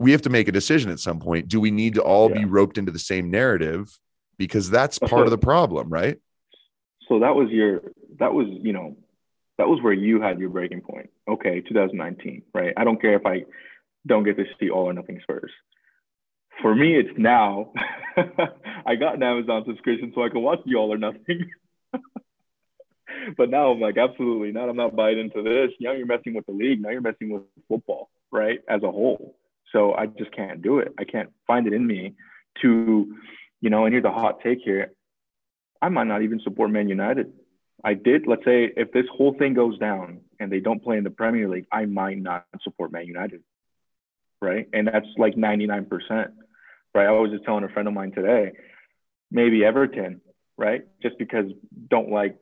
we have to make a decision at some point. Do we need to all yeah. be roped into the same narrative? Because that's part of the problem, right? So that was your that was, you know, that was where you had your breaking point. Okay, 2019, right? I don't care if I don't get to see all or nothing Spurs. For me, it's now. I got an Amazon subscription so I can watch the all or nothing. but now I'm like, absolutely not. I'm not buying into this. Now you're messing with the league. Now you're messing with football, right? As a whole. So I just can't do it. I can't find it in me to, you know, and here's a hot take here. I might not even support Man United. I did, let's say, if this whole thing goes down and they don't play in the Premier League, I might not support Man United. Right. And that's like 99%. Right. I was just telling a friend of mine today, maybe Everton, right? Just because don't like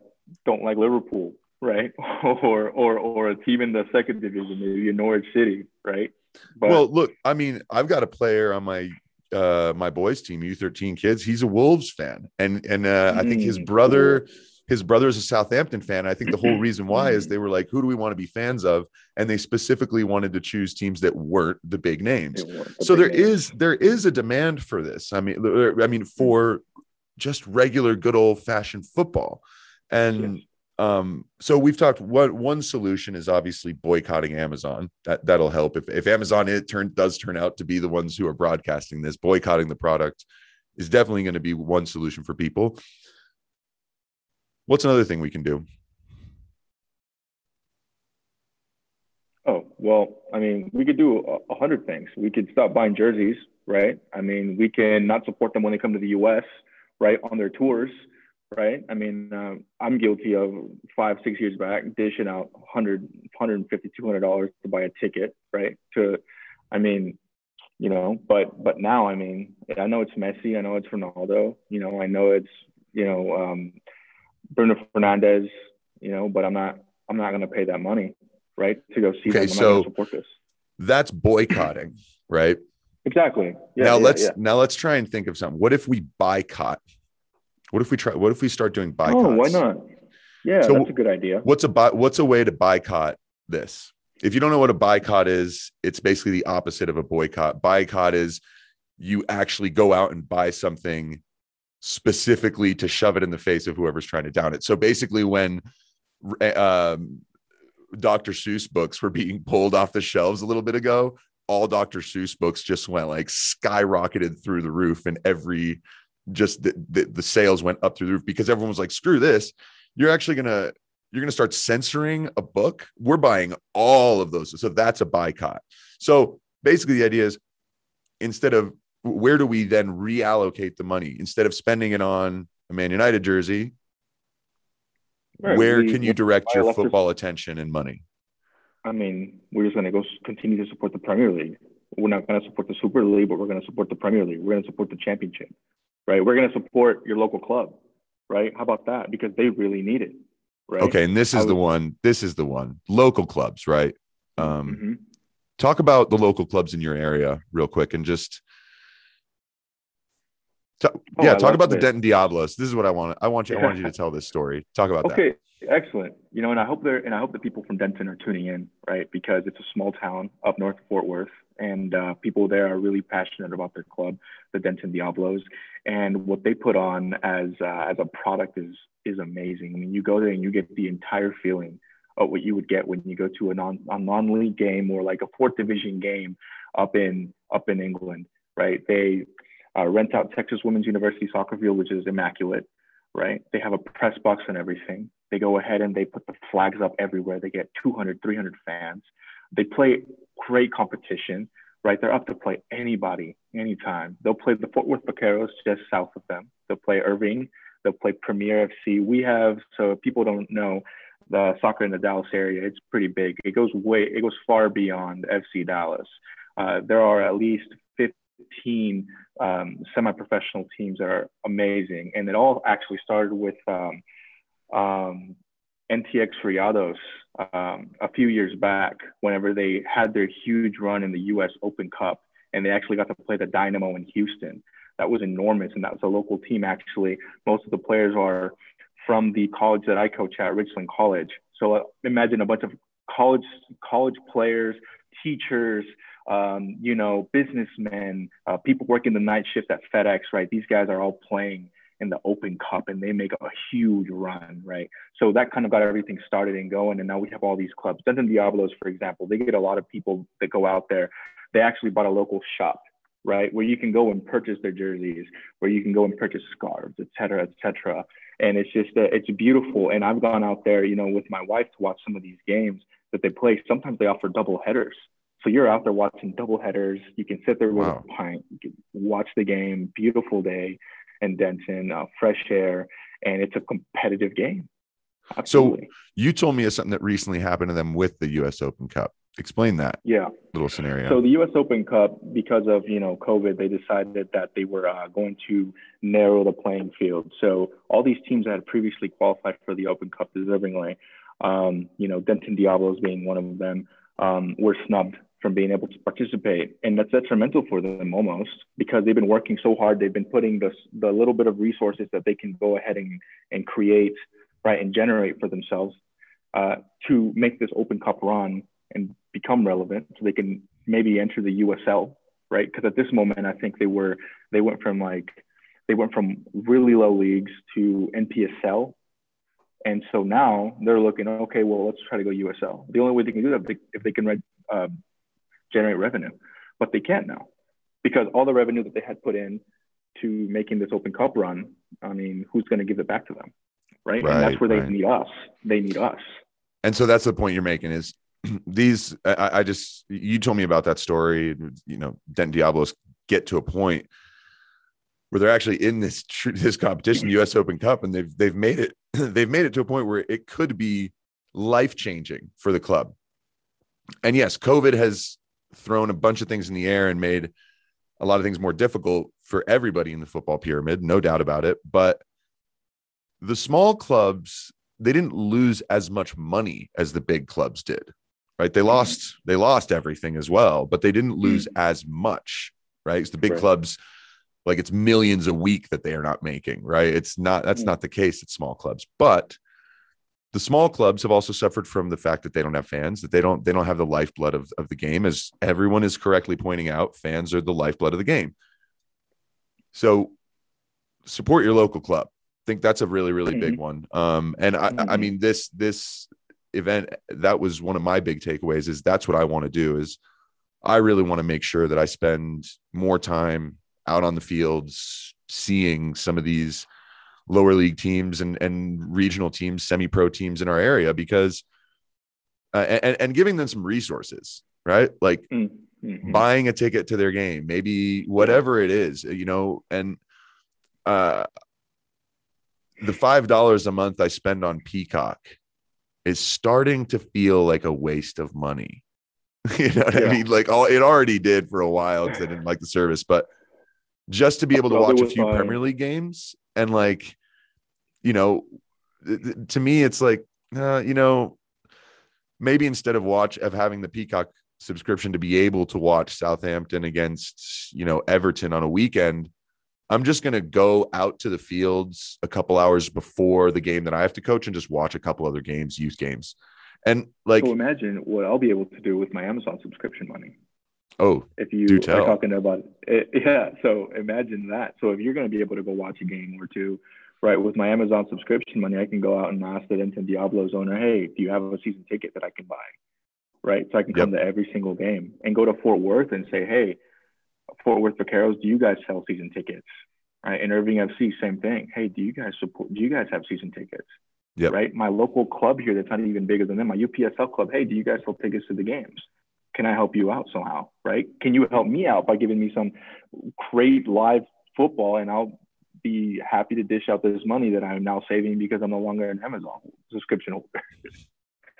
don't like Liverpool, right? or or or a team in the second division, maybe a Norwich City, right? But, well, look, I mean, I've got a player on my uh my boys team, U13 kids. He's a Wolves fan, and and uh, I think his mm, brother. His brother is a Southampton fan. I think the whole reason why is they were like, "Who do we want to be fans of?" And they specifically wanted to choose teams that weren't the big names. The so big there names. is there is a demand for this. I mean, I mean for just regular good old fashioned football, and yes. Um, so we've talked what one solution is obviously boycotting Amazon. That that'll help if if Amazon it turn does turn out to be the ones who are broadcasting this, boycotting the product is definitely going to be one solution for people. What's another thing we can do? Oh, well, I mean, we could do a, a hundred things. We could stop buying jerseys, right? I mean, we can not support them when they come to the US, right, on their tours right? I mean, uh, I'm guilty of five, six years back dishing out 100, 150, 200 dollars to buy a ticket, right? To, I mean, you know, but but now, I mean, I know it's Messi, I know it's Ronaldo, you know, I know it's you know um, Bruno Fernandes, you know, but I'm not I'm not going to pay that money, right, to go see okay, them. So support this. That's boycotting, right? Exactly. Yeah, now yeah, let's yeah. now let's try and think of something. What if we buycott what if we try? What if we start doing buycotts? Oh, why not? Yeah, so that's a good idea. What's a what's a way to boycott this? If you don't know what a buycott is, it's basically the opposite of a boycott. Buycott is you actually go out and buy something specifically to shove it in the face of whoever's trying to down it. So basically, when um, Dr. Seuss books were being pulled off the shelves a little bit ago, all Dr. Seuss books just went like skyrocketed through the roof, and every just the, the, the sales went up through the roof because everyone was like, screw this. You're actually gonna you're gonna start censoring a book. We're buying all of those. So that's a buycott. So basically the idea is instead of where do we then reallocate the money instead of spending it on a Man United jersey? Right. Where we, can you direct your football attention and money? I mean, we're just going to go continue to support the Premier League. We're not going to support the Super League, but we're going to support the Premier League. We're going to support the Championship, right? We're going to support your local club, right? How about that? Because they really need it, right? Okay, and this is the one. This is the one. Local clubs, right? Um, mm-hmm. Talk about the local clubs in your area real quick, and just oh, yeah, talk about the Denton Diablos. This is what I want. I want you. I want you to tell this story. Talk about okay. that. Okay. Excellent. You know, and I hope they're and I hope the people from Denton are tuning in, right? Because it's a small town up north of Fort Worth, and uh, people there are really passionate about their club, the Denton Diablos, and what they put on as uh, as a product is is amazing. I mean, you go there and you get the entire feeling of what you would get when you go to a non a non league game or like a fourth division game up in up in England, right? They uh, rent out Texas Women's University soccer field, which is immaculate right? They have a press box and everything. They go ahead and they put the flags up everywhere. They get 200, 300 fans. They play great competition, right? They're up to play anybody, anytime. They'll play the Fort Worth Vaqueros just south of them. They'll play Irving. They'll play Premier FC. We have, so people don't know, the soccer in the Dallas area, it's pretty big. It goes way, it goes far beyond FC Dallas. Uh, there are at least 15 um, semi-professional teams that are amazing, and it all actually started with um, um, NTX Rayados um, a few years back. Whenever they had their huge run in the U.S. Open Cup, and they actually got to play the Dynamo in Houston. That was enormous, and that was a local team. Actually, most of the players are from the college that I coach at, Richland College. So uh, imagine a bunch of college college players, teachers, um, you know, businessmen, uh, people working the night shift at FedEx, right? These guys are all playing in the Open Cup and they make a huge run, right? So that kind of got everything started and going. And now we have all these clubs. Denton Diablos, for example, they get a lot of people that go out there. They actually bought a local shop, right? Where you can go and purchase their jerseys, where you can go and purchase scarves, et cetera, et cetera. And it's just, uh, it's beautiful. And I've gone out there, you know, with my wife to watch some of these games that they play. Sometimes they offer double headers so you're out there watching double headers. You can sit there with wow. a pint, you can watch the game. Beautiful day in Denton, uh, fresh air, and it's a competitive game. Absolutely. So you told me of something that recently happened to them with the U.S. Open Cup. Explain that. Yeah. Little scenario. So the U.S. Open Cup, because of you know COVID, they decided that they were uh, going to narrow the playing field. So all these teams that had previously qualified for the Open Cup deservingly, um, you know, Denton Diablos being one of them, um, were snubbed from being able to participate. And that's detrimental for them almost because they've been working so hard. They've been putting the, the little bit of resources that they can go ahead and, and create, right, and generate for themselves uh, to make this Open Cup run and become relevant so they can maybe enter the USL, right? Because at this moment, I think they were, they went from like, they went from really low leagues to NPSL. And so now they're looking, okay, well, let's try to go USL. The only way they can do that if they, can uh, generate revenue, but they can't now because all the revenue that they had put in to making this open cup run, I mean, who's going to give it back to them? Right? right and that's where they right. need us. They need us. And so that's the point you're making is these, I, I just, you told me about that story, you know, Denton Diablos get to a point where they're actually in this this competition, U.S. Open Cup, and they've they've made it they've made it to a point where it could be life changing for the club. And yes, COVID has thrown a bunch of things in the air and made a lot of things more difficult for everybody in the football pyramid, no doubt about it. But the small clubs, they didn't lose as much money as the big clubs did. Right. They mm-hmm. lost, they lost everything as well, but they didn't lose mm-hmm. as much. Right. It's the big right. clubs, like it's millions a week that they are not making. Right. It's not, that's mm-hmm. not the case at small clubs. But the small clubs have also suffered from the fact that they don't have fans that they don't they don't have the lifeblood of, of the game as everyone is correctly pointing out fans are the lifeblood of the game so support your local club i think that's a really really mm-hmm. big one um and i mm-hmm. i mean this this event that was one of my big takeaways is that's what i want to do is i really want to make sure that i spend more time out on the fields seeing some of these lower league teams and and regional teams, semi pro teams in our area because uh, and and giving them some resources, right? Like mm. mm-hmm. buying a ticket to their game, maybe whatever it is, you know, and uh, the five dollars a month I spend on Peacock is starting to feel like a waste of money. you know what yeah. I mean? Like, oh, it already did for a while because I didn't like the service, but just to be able to watch a few my... Premier League games and like, you know, to me, it's like, uh, you know, maybe instead of watch of having the Peacock subscription to be able to watch Southampton against, you know, Everton on a weekend, I'm just going to go out to the fields a couple hours before the game that I have to coach and just watch a couple other games, youth games. And like, so imagine what I'll be able to do with my Amazon subscription money. Oh, if you are talking about it, yeah. So imagine that. So if you're going to be able to go watch a game or two, right, with my Amazon subscription money, I can go out and ask the Denton Diablos owner, hey, do you have a season ticket that I can buy? Right. So I can come to every single game and go to Fort Worth and say, hey, Fort Worth Vaqueros, do you guys sell season tickets? Right. And Irving FC, same thing. Hey, do you guys support, do you guys have season tickets? Yep. Right. My local club here that's not even bigger than them, my UPSL club, hey, do you guys sell tickets to the games? Can I help you out somehow? Right. Can you help me out by giving me some great live football and I'll be happy to dish out this money that I'm now saving because I'm no longer an Amazon subscription holder.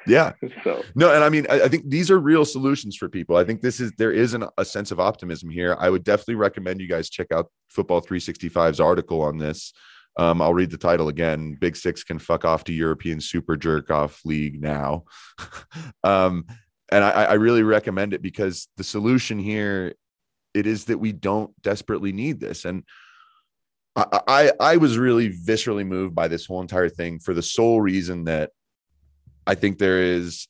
Yeah. So no, and I mean, I, I, think these are real solutions for people. I think this is there is an, a sense of optimism here. I would definitely recommend you guys check out Football 365's article on this. Um, I'll read the title again. Big Six can fuck off to European Super Jerk Off League now. um, and I, I really recommend it because the solution here it is that we don't desperately need this. And I, I, was really viscerally moved by this whole entire thing for the sole reason that I think there is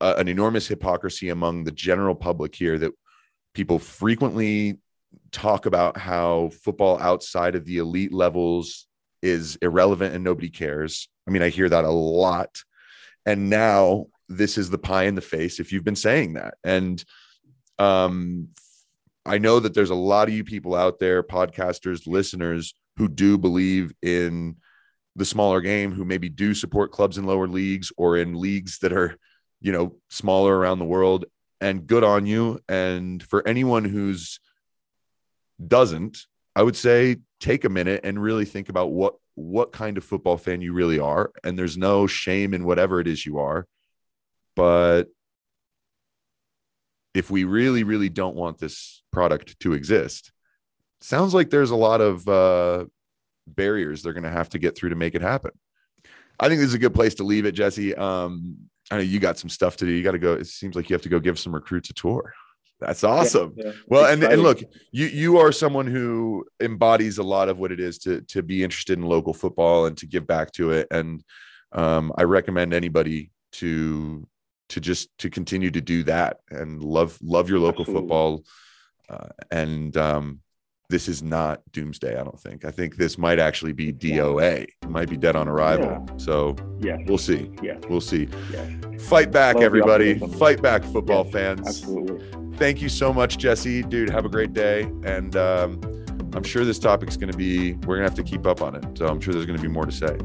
a, an enormous hypocrisy among the general public here that people frequently talk about how football outside of the elite levels is irrelevant and nobody cares. I mean, I hear that a lot. And now this is the pie in the face if you've been saying that. And um, I know that there's a lot of you people out there, podcasters, listeners, who do believe in the smaller game who maybe do support clubs in lower leagues or in leagues that are, you know, smaller around the world. And good on you. And for anyone who's doesn't, I would say take a minute and really think about what what kind of football fan you really are. And there's no shame in whatever it is you are. But if we really, really don't want this product to exist, sounds like there's a lot of uh, barriers they're going to have to get through to make it happen. I think this is a good place to leave it, Jesse. Um, I know you got some stuff to do. You got to go. It seems like you have to go give some recruits a tour. That's awesome. Yeah, yeah. Well, and, and look, you you are someone who embodies a lot of what it is to to be interested in local football and to give back to it. And um, I recommend anybody to to just to continue to do that and love love your local Absolutely. football. Uh, and um, this is not doomsday. I don't think. I think this might actually be DOA. It might be dead on arrival. Yeah. So yeah, we'll see. Yeah, we'll see. Yeah. Fight back, Love everybody. Fight back, football yeah, fans. Absolutely. Thank you so much, Jesse. Dude, have a great day. And um, I'm sure this topic's going to be. We're going to have to keep up on it. So I'm sure there's going to be more to say.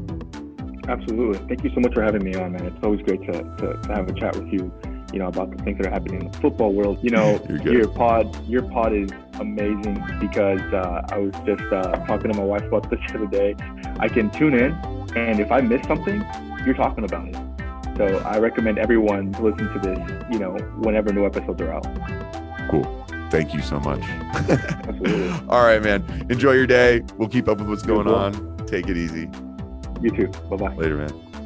Absolutely. Thank you so much for having me on, man. It's always great to, to, to have a chat with you you know, about the things that are happening in the football world. You know, your pod, your pod is amazing because uh, I was just uh, talking to my wife about this the other day. I can tune in, and if I miss something, you're talking about it. So I recommend everyone to listen to this, you know, whenever new episodes are out. Cool. Thank you so much. Absolutely. All right, man. Enjoy your day. We'll keep up with what's going on. Take it easy. You too. Bye bye. Later, man.